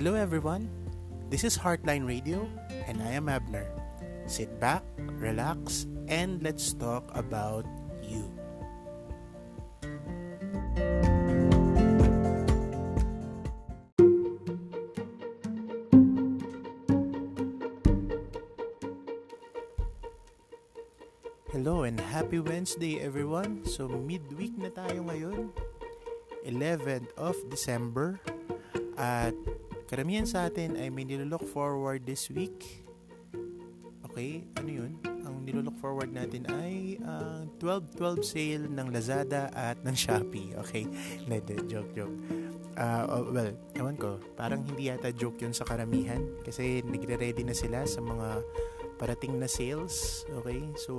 Hello everyone. This is Heartline Radio and I am Abner. Sit back, relax, and let's talk about you. Hello and happy Wednesday everyone. So midweek na tayo ngayon. 11th of December. At karamihan sa atin ay may nilook forward this week. Okay, ano yun? Ang nilook forward natin ay ang uh, 12-12 sale ng Lazada at ng Shopee. Okay, joke, joke. Uh, oh, well, ewan ko, parang hindi yata joke yun sa karamihan kasi nagre-ready na sila sa mga parating na sales. Okay, so,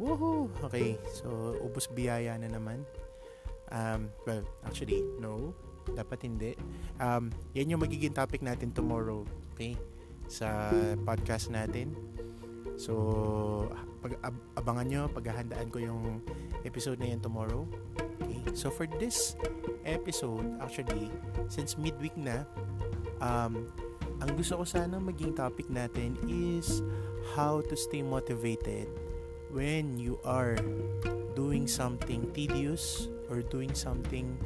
woohoo! Okay, so, ubos biyaya na naman. Um, well, actually, no. Dapat hindi. Um, yan yung magiging topic natin tomorrow. Okay? Sa podcast natin. So, pag ab- abangan nyo, paghahandaan ko yung episode na yan tomorrow. Okay? So, for this episode, actually, since midweek na, um, ang gusto ko sana maging topic natin is how to stay motivated when you are doing something tedious or doing something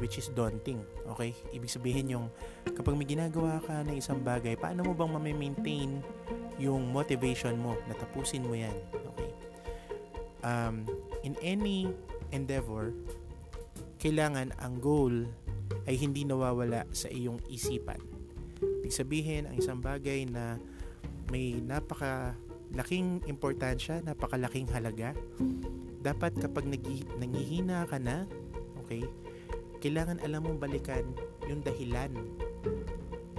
which is daunting. Okay? Ibig sabihin yung kapag may ginagawa ka ng isang bagay, paano mo bang ma-maintain yung motivation mo na tapusin mo yan? Okay? Um, in any endeavor, kailangan ang goal ay hindi nawawala sa iyong isipan. Ibig sabihin, ang isang bagay na may napaka laking importansya, napakalaking halaga, dapat kapag nangihina ka na, okay, kailangan alam mong balikan yung dahilan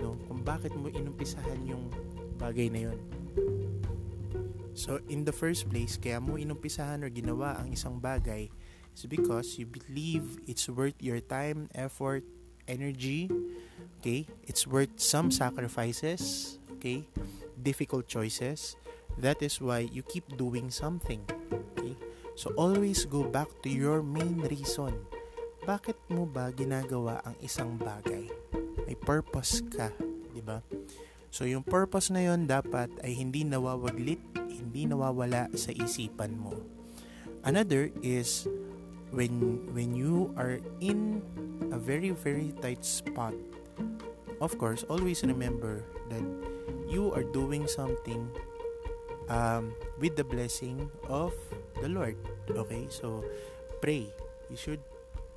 no, kung bakit mo inumpisahan yung bagay na yon. So, in the first place, kaya mo inumpisahan or ginawa ang isang bagay is because you believe it's worth your time, effort, energy, okay? It's worth some sacrifices, okay? Difficult choices. That is why you keep doing something. Okay? So always go back to your main reason. Bakit mo ba ginagawa ang isang bagay? May purpose ka, 'di ba? So yung purpose na 'yon dapat ay hindi nawawaglit, hindi nawawala sa isipan mo. Another is when when you are in a very very tight spot. Of course, always remember that you are doing something um, with the blessing of the Lord. Okay? So, pray. You should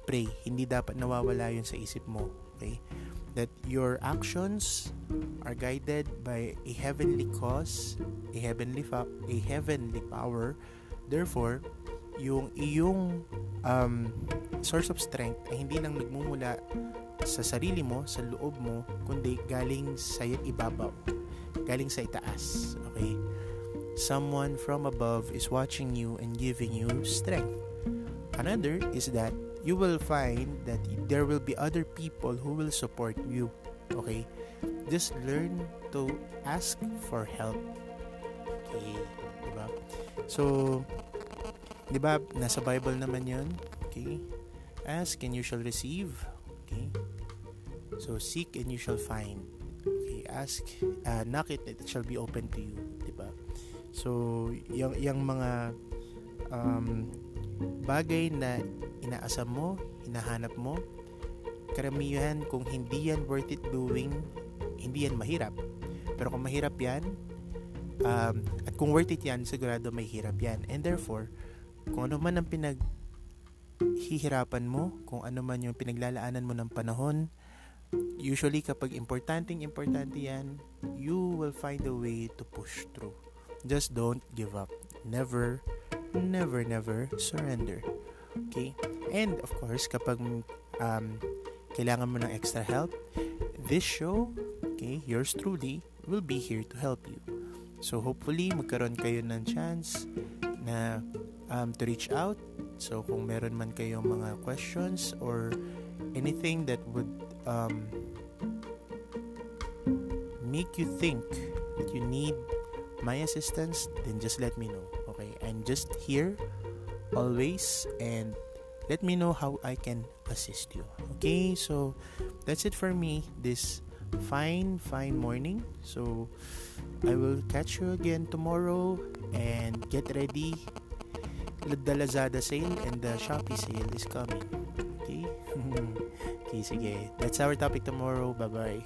pray. Hindi dapat nawawala yun sa isip mo. Okay? That your actions are guided by a heavenly cause, a heavenly fa- a heavenly power. Therefore, yung iyong um, source of strength ay hindi lang nagmumula sa sarili mo, sa loob mo, kundi galing sa ibabaw, galing sa itaas. Okay? someone from above is watching you and giving you strength. Another is that you will find that there will be other people who will support you. Okay? Just learn to ask for help. Okay? Diba? So, di ba, nasa Bible naman yun. Okay? Ask and you shall receive. Okay? So, seek and you shall find. Okay? Ask, uh, knock it, it shall be open to you. Di ba? So, yung, yung mga um, bagay na inaasam mo, hinahanap mo, karamihan kung hindi yan worth it doing, hindi yan mahirap. Pero kung mahirap yan, um, at kung worth it yan, sigurado may hirap yan. And therefore, kung ano man ang pinag hihirapan mo, kung ano man yung pinaglalaanan mo ng panahon, usually kapag importanteng importante yan, you will find a way to push through. Just don't give up. Never, never, never surrender. Okay? And of course, kapag um, kailangan mo ng extra help, this show, okay, yours truly, will be here to help you. So hopefully, magkaroon kayo ng chance na um, to reach out. So kung meron man kayong mga questions or anything that would um, make you think that you need my assistance, then just let me know. Okay, I'm just here always and let me know how I can assist you. Okay, so that's it for me this fine, fine morning. So, I will catch you again tomorrow and get ready. The Lazada sale and the Shopee sale is coming. Okay? okay, sige. That's our topic tomorrow. Bye-bye.